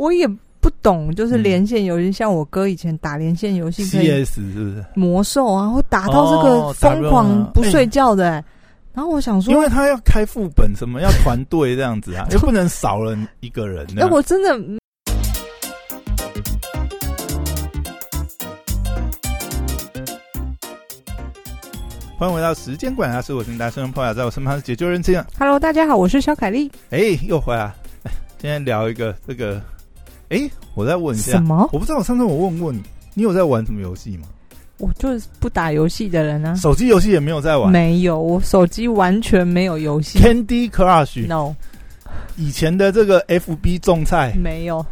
我也不懂，就是连线游戏，像我哥以前打连线游戏 CS 是不是？魔兽啊，会打到这个疯狂不睡觉的、欸然后我想说因，为他要开副本，什么要团队这样子啊，又不能少了一个人这哎、我真的欢迎回到时间管家，是我是大生朋友，在我身旁是解救人气啊。，Hello，大家好，我是小凯丽。哎，又回来。哎今天聊一个这个，哎，我再问一下什，么？我不知道我上次我问过你，你有在玩什么游戏吗？我就是不打游戏的人啊，手机游戏也没有在玩。没有，我手机完全没有游戏。Candy Crush，No，以前的这个 FB 种菜，没有，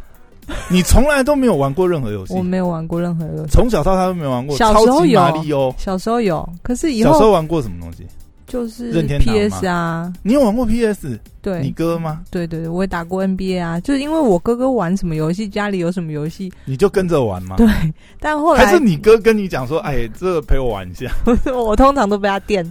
你从来都没有玩过任何游戏我，没有玩过任何游戏。从小到大都没有玩过。小时候有小时候有，可是以后小时候玩过什么东西？就是任天堂 PS 啊，你有玩过 PS？对，你哥吗？对对对，我也打过 NBA 啊，就是因为我哥哥玩什么游戏，家里有什么游戏，你就跟着玩嘛？对。但后来还是你哥跟你讲说，哎，这个陪我玩一下。我通常都被他电。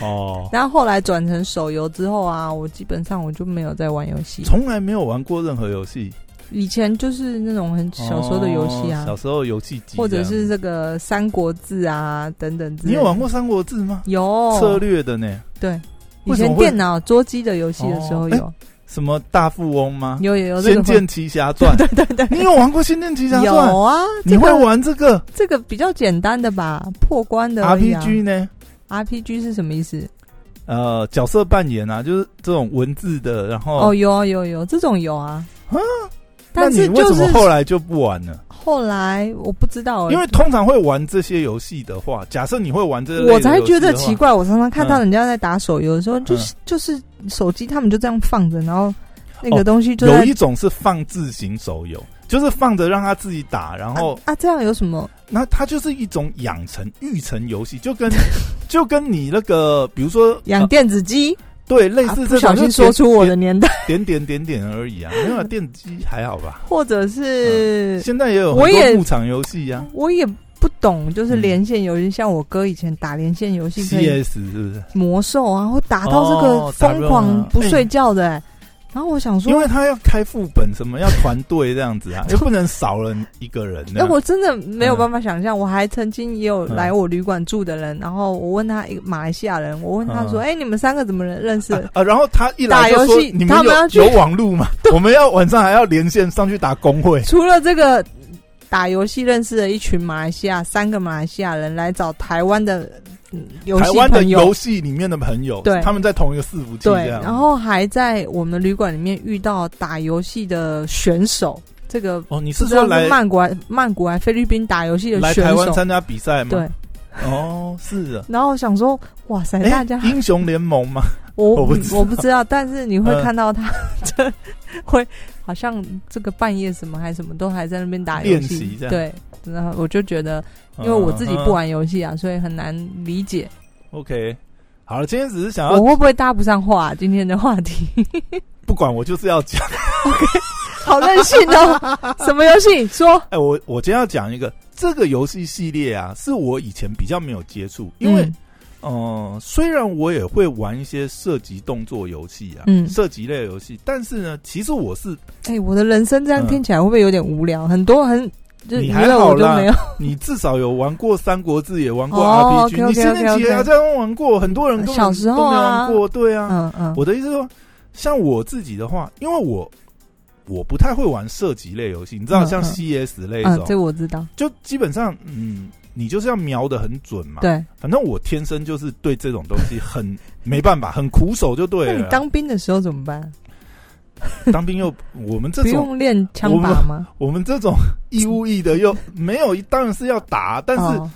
哦，然后后来转成手游之后啊，我基本上我就没有在玩游戏。从来没有玩过任何游戏。以前就是那种很小时候的游戏啊，哦小时候游戏机，或者是。这个《三国志》啊等等之类。你有玩过《三国志》吗？有策略的呢？对，以前电脑桌机的游戏的时候哦有，什么大富翁吗？有有有 仙剑奇侠传》对对对，你有玩过《仙剑奇侠传》？有啊，你会玩这个这个比较简单的吧，破关的啊 RPG 呢？RPG 是什么意思？呃，角色扮演啊，就是这种文字的，然后哦，有啊有有这种有啊啊，那但你为什么后来就不玩了？后来我不知道欸，因为通常会玩这些游戏的话，假设你会玩这我才觉得奇。怪，我常常看到嗯人家在打手游的时候，就是就是手机他们就这样放着，然后那哦个东西就在有一种是放置型手游，就是放着让他自己打，然后啊啊这样有什么？那它就是一种养成育成游戏，就跟就跟你那个比如说养呃电子鸡，对类啊似这种，不小心就说出我的年代，点点点点点而已啊，没有啊电子机还好吧？或者是现在也有我也很多牧场游戏啊我也不懂，就是嗯连线游戏，像我哥以前打连线游戏，CS 是不是？魔兽啊，会打到这个疯狂不睡觉的、欸，然后我想说因，为他要开副本，什么要团队这样子啊，又不能少了一个人这那。我真的没有办法想象，我还曾经也有嗯来我旅馆住的人，然后我问他一个马来西亚人，我问他说：“嗯哎、你们三个怎么认认识的？”啊，然后他一来就说打游戏你们要有网路嘛？我们要晚上还要连线上去打工会。除了这个打游戏认识了一群马来西亚三个马来西亚人来找台湾的嗯台湾的游，戏里面的朋友，对他们在同一个伺服器这对，样。然后还在我们旅馆里面遇到打游戏的选手，这个哦，你是是说来曼谷还曼谷还菲律宾打游戏的来选手，台湾参加比赛吗？对。哦，是的。然后想说，哇塞，哎大家英雄联盟嘛，我我不知道但是你会嗯看到他 这会好像这个半夜什么还什么都还在那边打游戏对，然后我就觉得，因为我自己不玩游戏啊，所以很难理解，嗯。OK，好了，今天只是想要我会不会搭不上话？今天的话题 不管我就是要讲。OK，好任性哦，什么游戏？说，哎，我我今天要讲一个这个游戏系列啊，是我以前比较没有接触，因为嗯呃，虽然我也会玩一些射击动作游戏啊，嗯。射击类游戏，但是呢，其实我是哎，我的人生这样听起来会不会有点无聊？很多很你还好啦你至少有玩过《三国志》，也玩过哦 RPG，、你仙剑奇侠传玩过，很多人根本小时候啊。都没玩过，对啊。嗯嗯，我的意思是说，像我自己的话，因为我我不太会玩射击类游戏，你知道，像嗯。嗯 CS 类嗯，种，这个我知道，就基本上，嗯，你就是要瞄的很准嘛。，对。反正我天生就是对这种东西很 没办法，很苦手就对了。那你当兵的时候怎么办？当兵又我们这种不种用练枪法吗？我们这种义务役的又没有，当然是要打，但是哦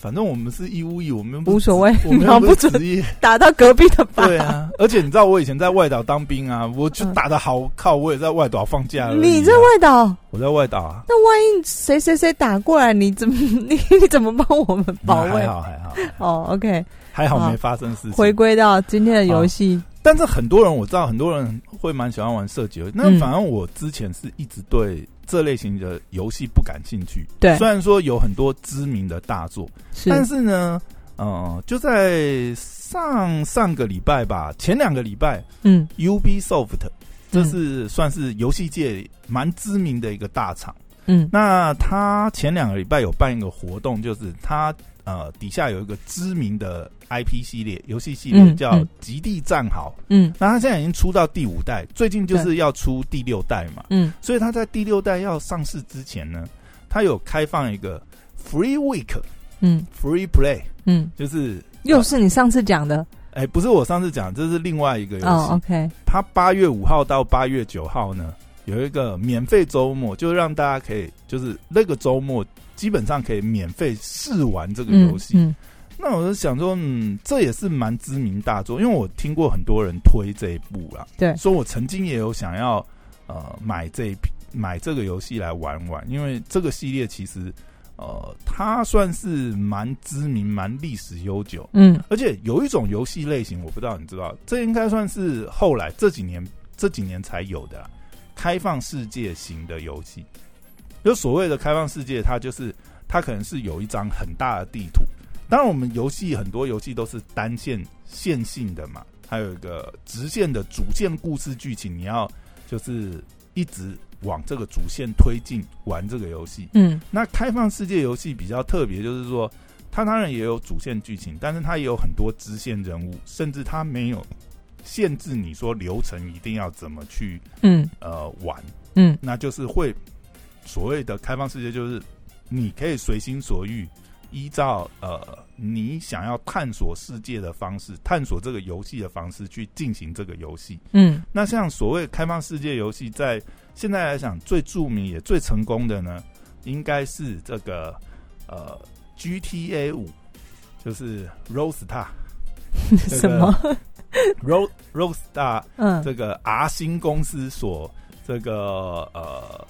反正我们是义务役，我们无所谓我们又不职业。打到隔壁的吧。对啊，而且你知道我以前在外岛当兵啊，我就嗯打的好靠，我也在外岛放假了啊你在外岛，我在外岛啊，那万一谁谁谁打过来，你怎么你 你怎么帮我们保卫那还？好还好哦，OK，还好没发生事情。回归到今天的游戏，但是很多人我知道，很多人会蛮喜欢玩射击游戏。那嗯反正我之前是一直对这类型的游戏不感兴趣。对。虽然说有很多知名的大作，是。但是呢，呃，就在上上个礼拜吧，前两个礼拜嗯，Ubisoft 这是算是游戏界蛮知名的一个大厂。嗯。那他前两个礼拜有办一个活动，就是他呃底下有一个知名的 IP 系列游戏系列嗯叫《嗯极地战壕》，嗯。那它现在已经出到第五代，最近就是要出第六代嘛，嗯。所以它在第六代要上市之前呢，它有开放一个 Free Week 嗯。Free Play，嗯，就是又是你上次讲的？哎、不是我上次讲，这是另外一个游戏。哦，OK，它八月五号到八月九号呢，有一个免费周末，就让大家可以，就是那个周末基本上可以免费试玩这个嗯游戏。嗯那我就想说，嗯，这也是蛮知名大作，因为我听过很多人推这一部啦，对。说我曾经也有想要呃买这一批买这个游戏来玩玩，因为这个系列其实呃它算是蛮知名、蛮历史悠久，嗯。而且有一种游戏类型，我不知道你知道，这应该算是后来这几年这几年才有的啦开放世界型的游戏。就所谓的开放世界，它就是它可能是有一张很大的地图。当然，我们游戏很多游戏都是单线线性的嘛，还有一个直线的主线故事剧情，你要就是一直往这个主线推进玩这个游戏。嗯那开放世界游戏比较特别，就是说它当然也有主线剧情，但是它也有很多支线人物，甚至它没有限制你说流程一定要怎么去嗯。呃玩，嗯。那就是会所谓的开放世界，就是你可以随心所欲，依照呃你想要探索世界的方式，探索这个游戏的方式去进行这个游戏。嗯。那像所谓开放世界游戏，在现在来讲最著名也最成功的呢，应该是这个呃 GTA 五，就是 Rockstar 什么？Ro Rockstar 嗯。这个 R 星公司所这个呃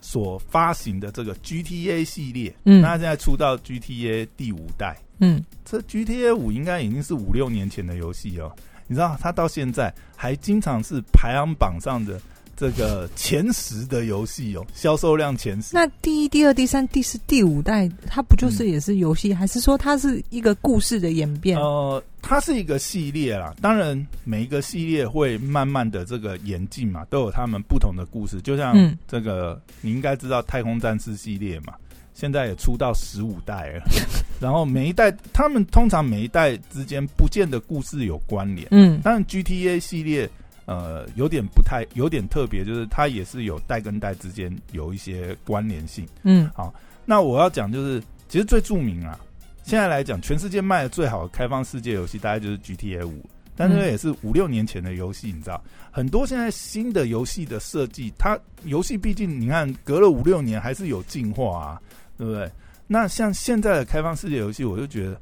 所发行的这个 GTA 系列，嗯。那现在出到 GTA 第五代，嗯。这 GTA 五应该已经是五六年前的游戏哦。你知道，它到现在还经常是排行榜上的这个前十的游戏哦，销售量前十。那第一、第二、第三、第四、第五代，它不就是也是游戏，还是说它是一个故事的演变？呃，它是一个系列啦，当然每一个系列会慢慢的这个演进嘛，都有他们不同的故事。就像嗯这个，你应该知道太空战士系列嘛，现在也出到十五代了。然后每一代，他们通常每一代之间不见得故事有关联。嗯当然，GTA 系列呃有点不太有点特别，就是它也是有代跟代之间有一些关联性。嗯好那我要讲就是，其实最著名啊，现在来讲，全世界卖的最好的开放世界游戏，大概就是 GTA 五。但是也是五六年前的游戏，你知道，很多现在新的游戏的设计，它游戏毕竟你看隔了五六年还是有进化啊，对不对？那像现在的开放世界游戏，我就觉得，哎、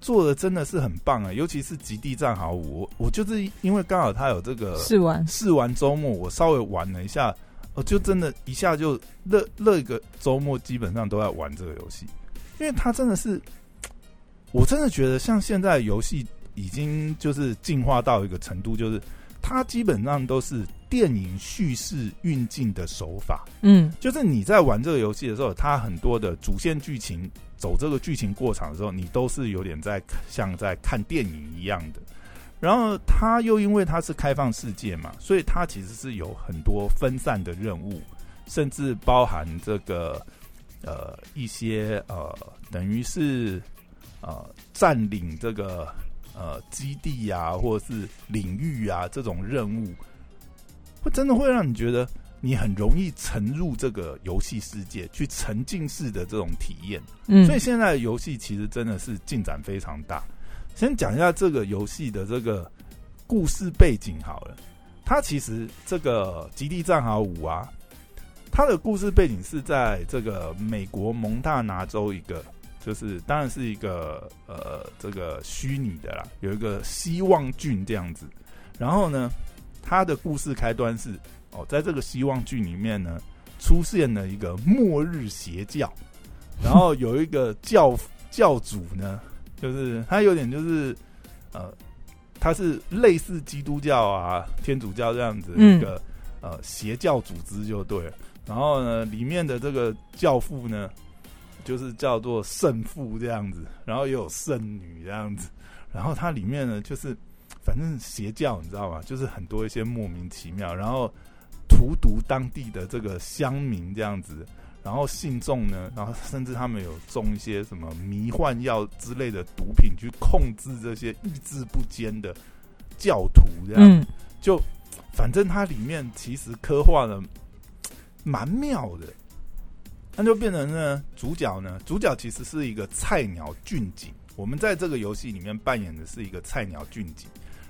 做的真的是很棒啊！尤其是《极地战壕五》，我我就是因为刚好他有这个试玩，试玩周末，我稍微玩了一下，我就真的一下就乐乐一个周末，基本上都在玩这个游戏，因为它真的是，我真的觉得像现在游戏已经就是进化到一个程度，就是它基本上都是电影叙事运镜的手法，嗯就是你在玩这个游戏的时候，它很多的主线剧情走这个剧情过场的时候，你都是有点在像在看电影一样的。然后它又因为它是开放世界嘛，所以它其实是有很多分散的任务，甚至包含这个呃一些呃等于是呃占领这个呃基地呀、或者是领域啊这种任务，会真的会让你觉得你很容易沉入这个游戏世界，去沉浸式的这种体验。嗯，所以现在的游戏其实真的是进展非常大。先讲一下这个游戏的这个故事背景好了。它其实这个《极地战壕五》啊，它的故事背景是在这个美国蒙大拿州一个，就是当然是一个呃这个虚拟的啦，有一个希望郡这样子。然后呢，他的故事开端是哦，在这个希望郡里面呢，出现了一个末日邪教，然后有一个教 教主呢，就是他有点就是呃，他是类似基督教啊、天主教这样子的一个、呃邪教组织就对了。然后呢，里面的这个教父呢，就是叫做圣父这样子，然后也有圣女这样子。然后它里面呢，就是反正邪教你知道吗？就是很多一些莫名其妙，然后荼毒当地的这个乡民这样子，然后信众呢，然后甚至他们有种一些什么迷幻药之类的毒品去控制这些意志不坚的教徒，这样、嗯就反正它里面其实刻画的蛮妙的。那就变成呢，主角呢，主角其实是一个菜鸟俊警。我们在这个游戏里面扮演的是一个菜鸟俊警，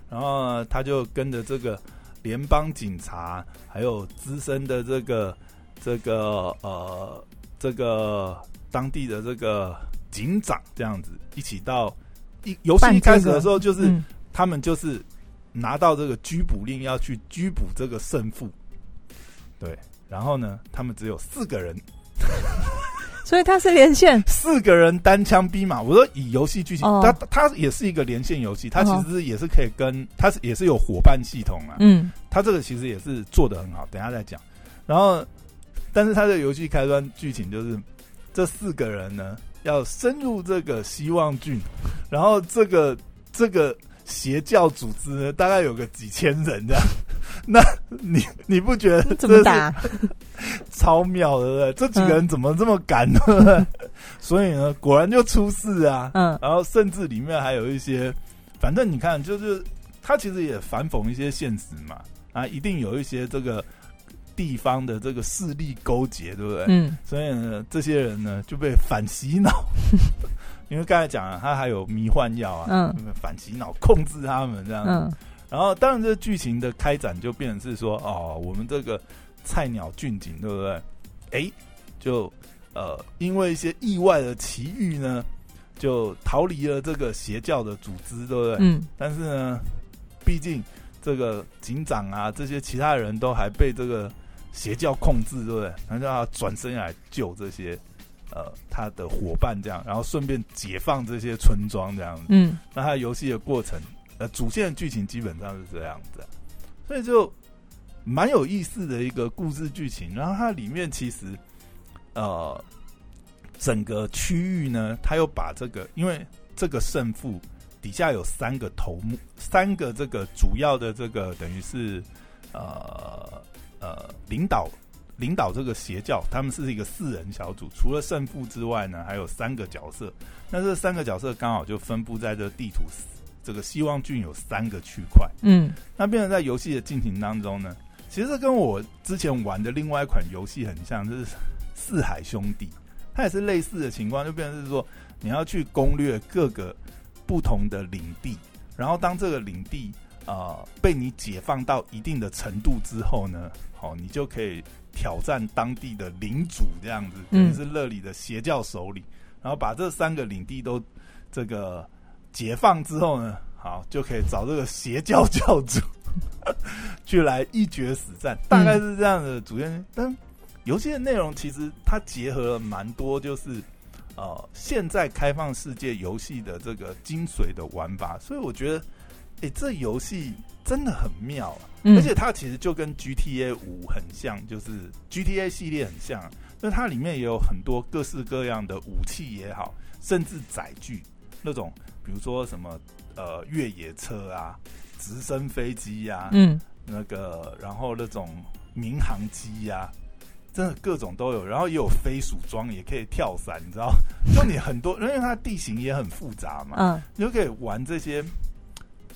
然后呢他就跟着这个联邦警察，还有资深的这个这个呃这个当地的这个警长这样子一起到一游戏一开始的时候，就是、嗯他们就是拿到这个拘捕令，要去拘捕这个胜负。对，然后呢，他们只有四个人，所以它是连线，四个人单枪匹马。我说以游戏剧情，哦它它也是一个连线游戏，它其哦实也是可以跟它是也是有伙伴系统啊。嗯它这个其实也是做的很好，等一下再讲。然后，但是它的游戏开端剧情就是这四个人呢要深入这个希望郡，然后这个这个邪教组织呢大概有个几千人这样。那你你不觉得这是怎么打？超妙的，对不对？这几个人怎么这么敢，对不对？所以呢，果然就出事啊。嗯然后甚至里面还有一些，反正你看，就是他其实也反讽一些现实嘛，啊，一定有一些这个地方的这个势力勾结，对不对？嗯所以呢，这些人呢就被反洗脑，因为刚才讲了，他还有迷幻药啊，嗯反洗脑控制他们这样子。嗯然后，当然，这剧情的开展就变成是说，哦，我们这个菜鸟俊景，对不对？哎，就呃，因为一些意外的奇遇呢，就逃离了这个邪教的组织，对不对？嗯但是呢，毕竟这个警长啊，这些其他人都还被这个邪教控制，对不对？然后就要转身来救这些呃他的伙伴，这样，然后顺便解放这些村庄，这样子。嗯那他游戏的过程，呃，主线剧情基本上是这样子、所以就蛮有意思的一个故事剧情。然后它里面其实，呃，整个区域呢，它又把这个，因为这个胜负底下有三个头目，三个这个主要的这个等于是呃呃领导。领导这个邪教，他们是一个四人小组，除了胜负之外呢，还有三个角色。那这三个角色刚好就分布在这地图这个希望郡有三个区块。嗯。那变成在游戏的进行当中呢，其实这跟我之前玩的另外一款游戏很像，就是《四海兄弟》，它也是类似的情况，就变成是说你要去攻略各个不同的领地，然后当这个领地呃被你解放到一定的程度之后呢，好、你就可以挑战当地的领主这样子，等于是乐里的邪教首领，然后把这三个领地都这个解放之后呢，好就可以找这个邪教教主 去来一决死战，大概是这样的主线。但游戏的内容其实它结合了蛮多，就是呃现在开放世界游戏的这个精髓的玩法，所以我觉得，诶、这游戏真的很妙啊！嗯，而且它其实就跟 GTA 五很像，就是 GTA 系列很像，那它里面也有很多各式各样的武器也好，甚至载具那种，比如说什么呃越野车啊、直升飞机呀、嗯那个然后那种民航机呀、真的各种都有，然后也有飞鼠装，也可以跳伞，你知道？就你很多，因为它地形也很复杂嘛，嗯你就可以玩这些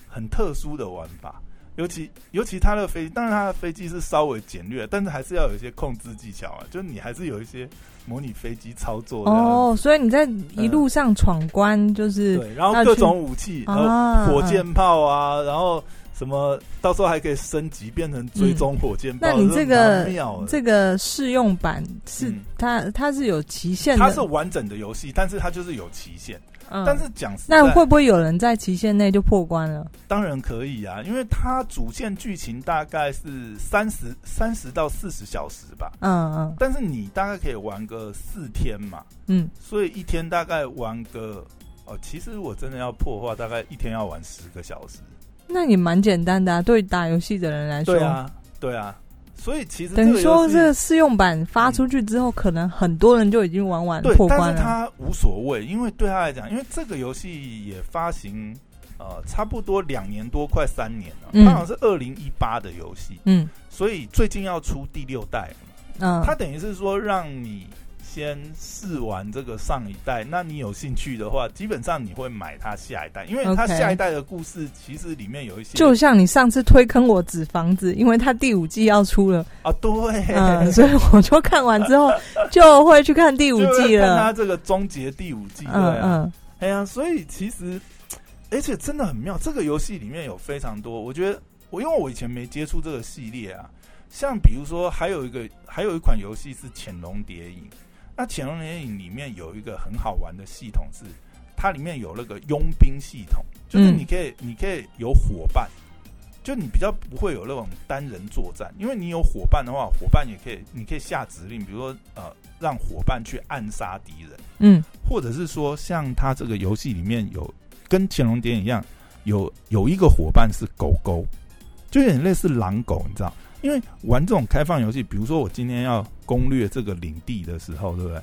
很特殊的玩法。尤其尤其他的飞，当然他的飞机是稍微简略，但是还是要有一些控制技巧啊，就是你还是有一些模拟飞机操作的。哦，所以你在一路上闯关，就是对，然后各种武器，然后啊火箭炮啊，然后什么，到时候还可以升级变成追踪火箭炮。那你这个这个试用版是嗯它它是有期限的，它是完整的游戏，但是它就是有期限。嗯但是讲，那会不会有人在期限内就破关了？当然可以啊，因为它主线剧情大概是三十三十到四十小时吧，嗯嗯但是你大概可以玩个四天嘛，嗯，所以一天大概玩个哦，其实我真的要破的话，大概一天要玩十个小时。那也蛮简单的啊，对打游戏的人来说。对啊，对啊，所以其实等于说这个试用版发出去之后，可能很多人就已经玩完对，但是破关了。他无所谓，因为对他来讲，因为这个游戏也发行呃差不多两年多，快三年了。嗯它好像是二零一八的游戏，嗯所以最近要出第六代嘛。嗯，他等于是说让你先试完这个上一代，那你有兴趣的话，基本上你会买它下一代，因为它下一代的故事其实里面有一些就像你上次推坑我纸房子，因为它第五季要出了，啊，对，嗯，所以我就看完之后就会去看第五季了。看它。这个终结第五季，对嗯。哎呀，所以其实，而且真的很妙，这个游戏里面有非常多，我觉得我因为我以前没接触这个系列啊，像比如说还有一个还有一款游戏是《潜龙谍影》，那《潜龙谍影》里面有一个很好玩的系统是，它里面有那个佣兵系统，就是嗯你可以、你可以有伙伴。就你比较不会有那种单人作战，因为你有伙伴的话，伙伴也可以，你可以下指令，比如说呃，让伙伴去暗杀敌人，嗯或者是说，像他这个游戏里面有跟潜龙谍影一样，有有一个伙伴是狗狗，就有点类似狼狗，你知道？因为玩这种开放游戏，比如说我今天要攻略这个领地的时候，对不对？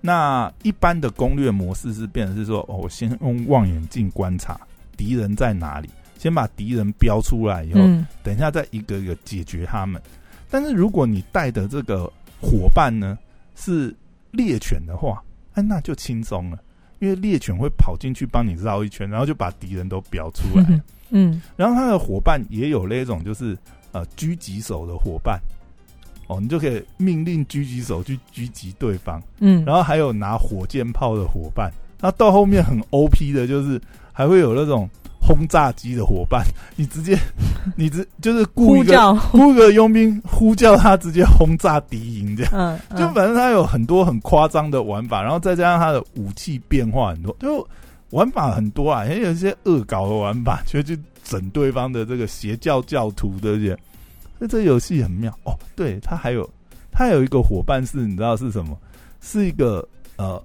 那一般的攻略模式是变成是说，哦，我先用望远镜观察敌人在哪里，先把敌人标出来以后，嗯等一下再一个一个解决他们。但是如果你带的这个伙伴呢是猎犬的话，哎，那就轻松了，因为猎犬会跑进去帮你绕一圈，然后就把敌人都标出来。嗯嗯然后他的伙伴也有那种就是呃狙击手的伙伴，哦，你就可以命令狙击手去狙击对方。嗯，然后还有拿火箭炮的伙伴，那到后面很 O P 的，就是还会有那种轰炸机的伙伴，你直接 你直就是雇一个 雇一个佣兵呼叫他直接轰炸敌营这样。嗯，就嗯反正他有很多很夸张的玩法，然后再加上他的武器变化很多，就玩法很多啊，也有一些恶搞的玩法，就去整对方的这个邪教教徒的这些。所以这游戏很妙哦。对，他还有他有一个伙伴是，你知道是什么？是一个呃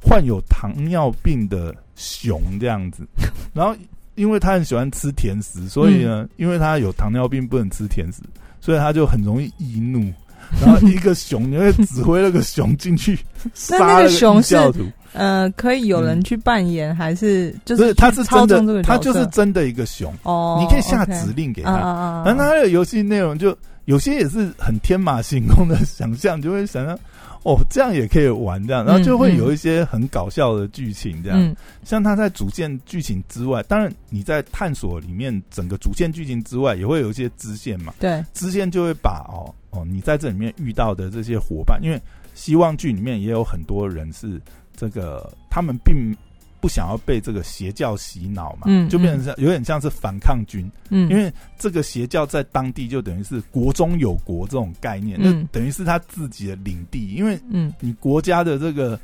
患有糖尿病的熊这样子，然后因为他很喜欢吃甜食，所以呢，因为他有糖尿病不能吃甜食，所以他就很容易易怒。然后一个熊，你会指挥那个熊进去杀 那那个个熊教徒，呃，可以有人去扮演，还是就是他是真的他就是真的一个熊，哦，你可以下指令给啊他。啊啊！然后他的游戏内容就有些也是很天马行空的想象，就会想象哦，这样也可以玩这样，然后就会有一些很搞笑的剧情这样。嗯像他在主线剧情之外，当然你在探索里面整个主线剧情之外，也会有一些支线嘛。对，支线就会把哦哦你在这里面遇到的这些伙伴，因为希望剧里面也有很多人是这个他们并不想要被这个邪教洗脑嘛，嗯就变成像有点像是反抗军，嗯，因为这个邪教在当地就等于是国中有国这种概念，嗯。那等于是他自己的领地，因为嗯。你国家的这个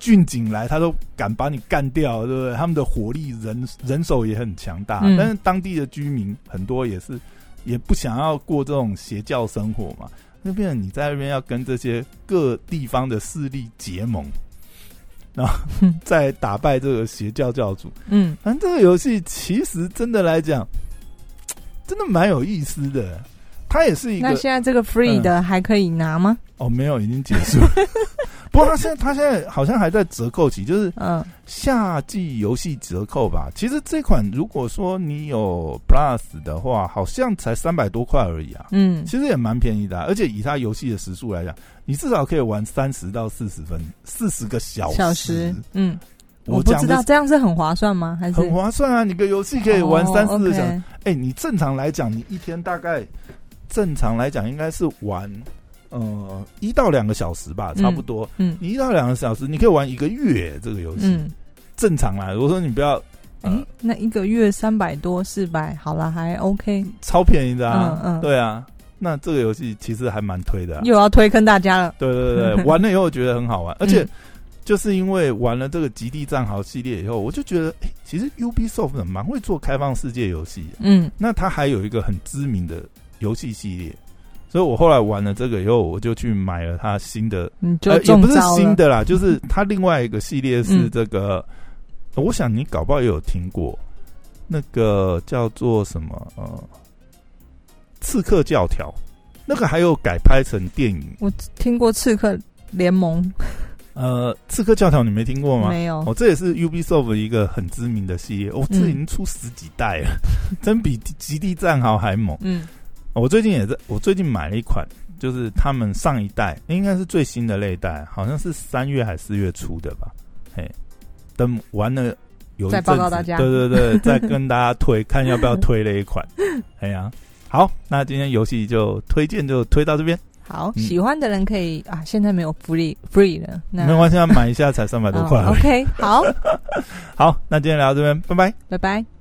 军警来，他都敢把你干掉，对不对？他们的火力人人手也很强大，嗯。但是当地的居民很多也是也不想要过这种邪教生活嘛，那变成你在那边要跟这些各地方的势力结盟，然后再打败这个邪教教主。嗯反正这个游戏其实真的来讲，真的蛮有意思的。它也是一个那现在这个 free 嗯的还可以拿吗？哦，没有，已经结束。不过他现在他现在好像还在折扣期，就是嗯夏季游戏折扣吧。其实这款如果说你有 Plus 的话，好像才三百多块而已啊，嗯其实也蛮便宜的啊、而且以它游戏的时速来讲，你至少可以玩三十到四十分，四十个小时。小时，嗯，我不知道这样是很划算吗？还是很划算啊！你个游戏可以玩三四个小时。哦哎、你正常来讲，你一天大概正常来讲应该是玩呃一到两个小时吧，差不多。嗯你一到两个小时，你可以玩一个月这个游戏。嗯，正常来，我说你不要哎、呃那一个月三百多四百，好了，还 OK，超便宜的啊，嗯嗯对啊。那这个游戏其实还蛮推的、啊，又要推坑大家了。对对对，对 玩了以后觉得很好玩，而且嗯就是因为玩了这个《极地战壕》系列以后，我就觉得，哎、其实 Ubisoft 蛮会做开放世界游戏。嗯那它还有一个很知名的游戏系列，所以我后来玩了这个以后，我就去买了它新的，你就呃，也不是。新的啦，就是 它另外一个系列是嗯这个，呃我想你搞不好也有听过，那个叫做什么呃，刺客教条，那个还有改拍成电影，我听过刺客联盟，呃，《刺客教条》你没听过吗？没有。哦，这也是 Ubisoft 一个很知名的系列。哦，这已经出十几代了，真比《极地战壕》还猛。嗯，我最近也在，我最近买了一款，就是他们上一代，应该是最新的那一代，好像是三月还是四月初的吧？嘿，等玩了有再报告大家。对对对，再跟大家推，看要不要推那一款。哎呀，好，那今天游戏就推荐就推到这边。好，喜欢的人可以啊，现在没有 free free 了，没关系，买一下才三百多块。OK，好，好，那今天聊到这边，拜拜，拜拜。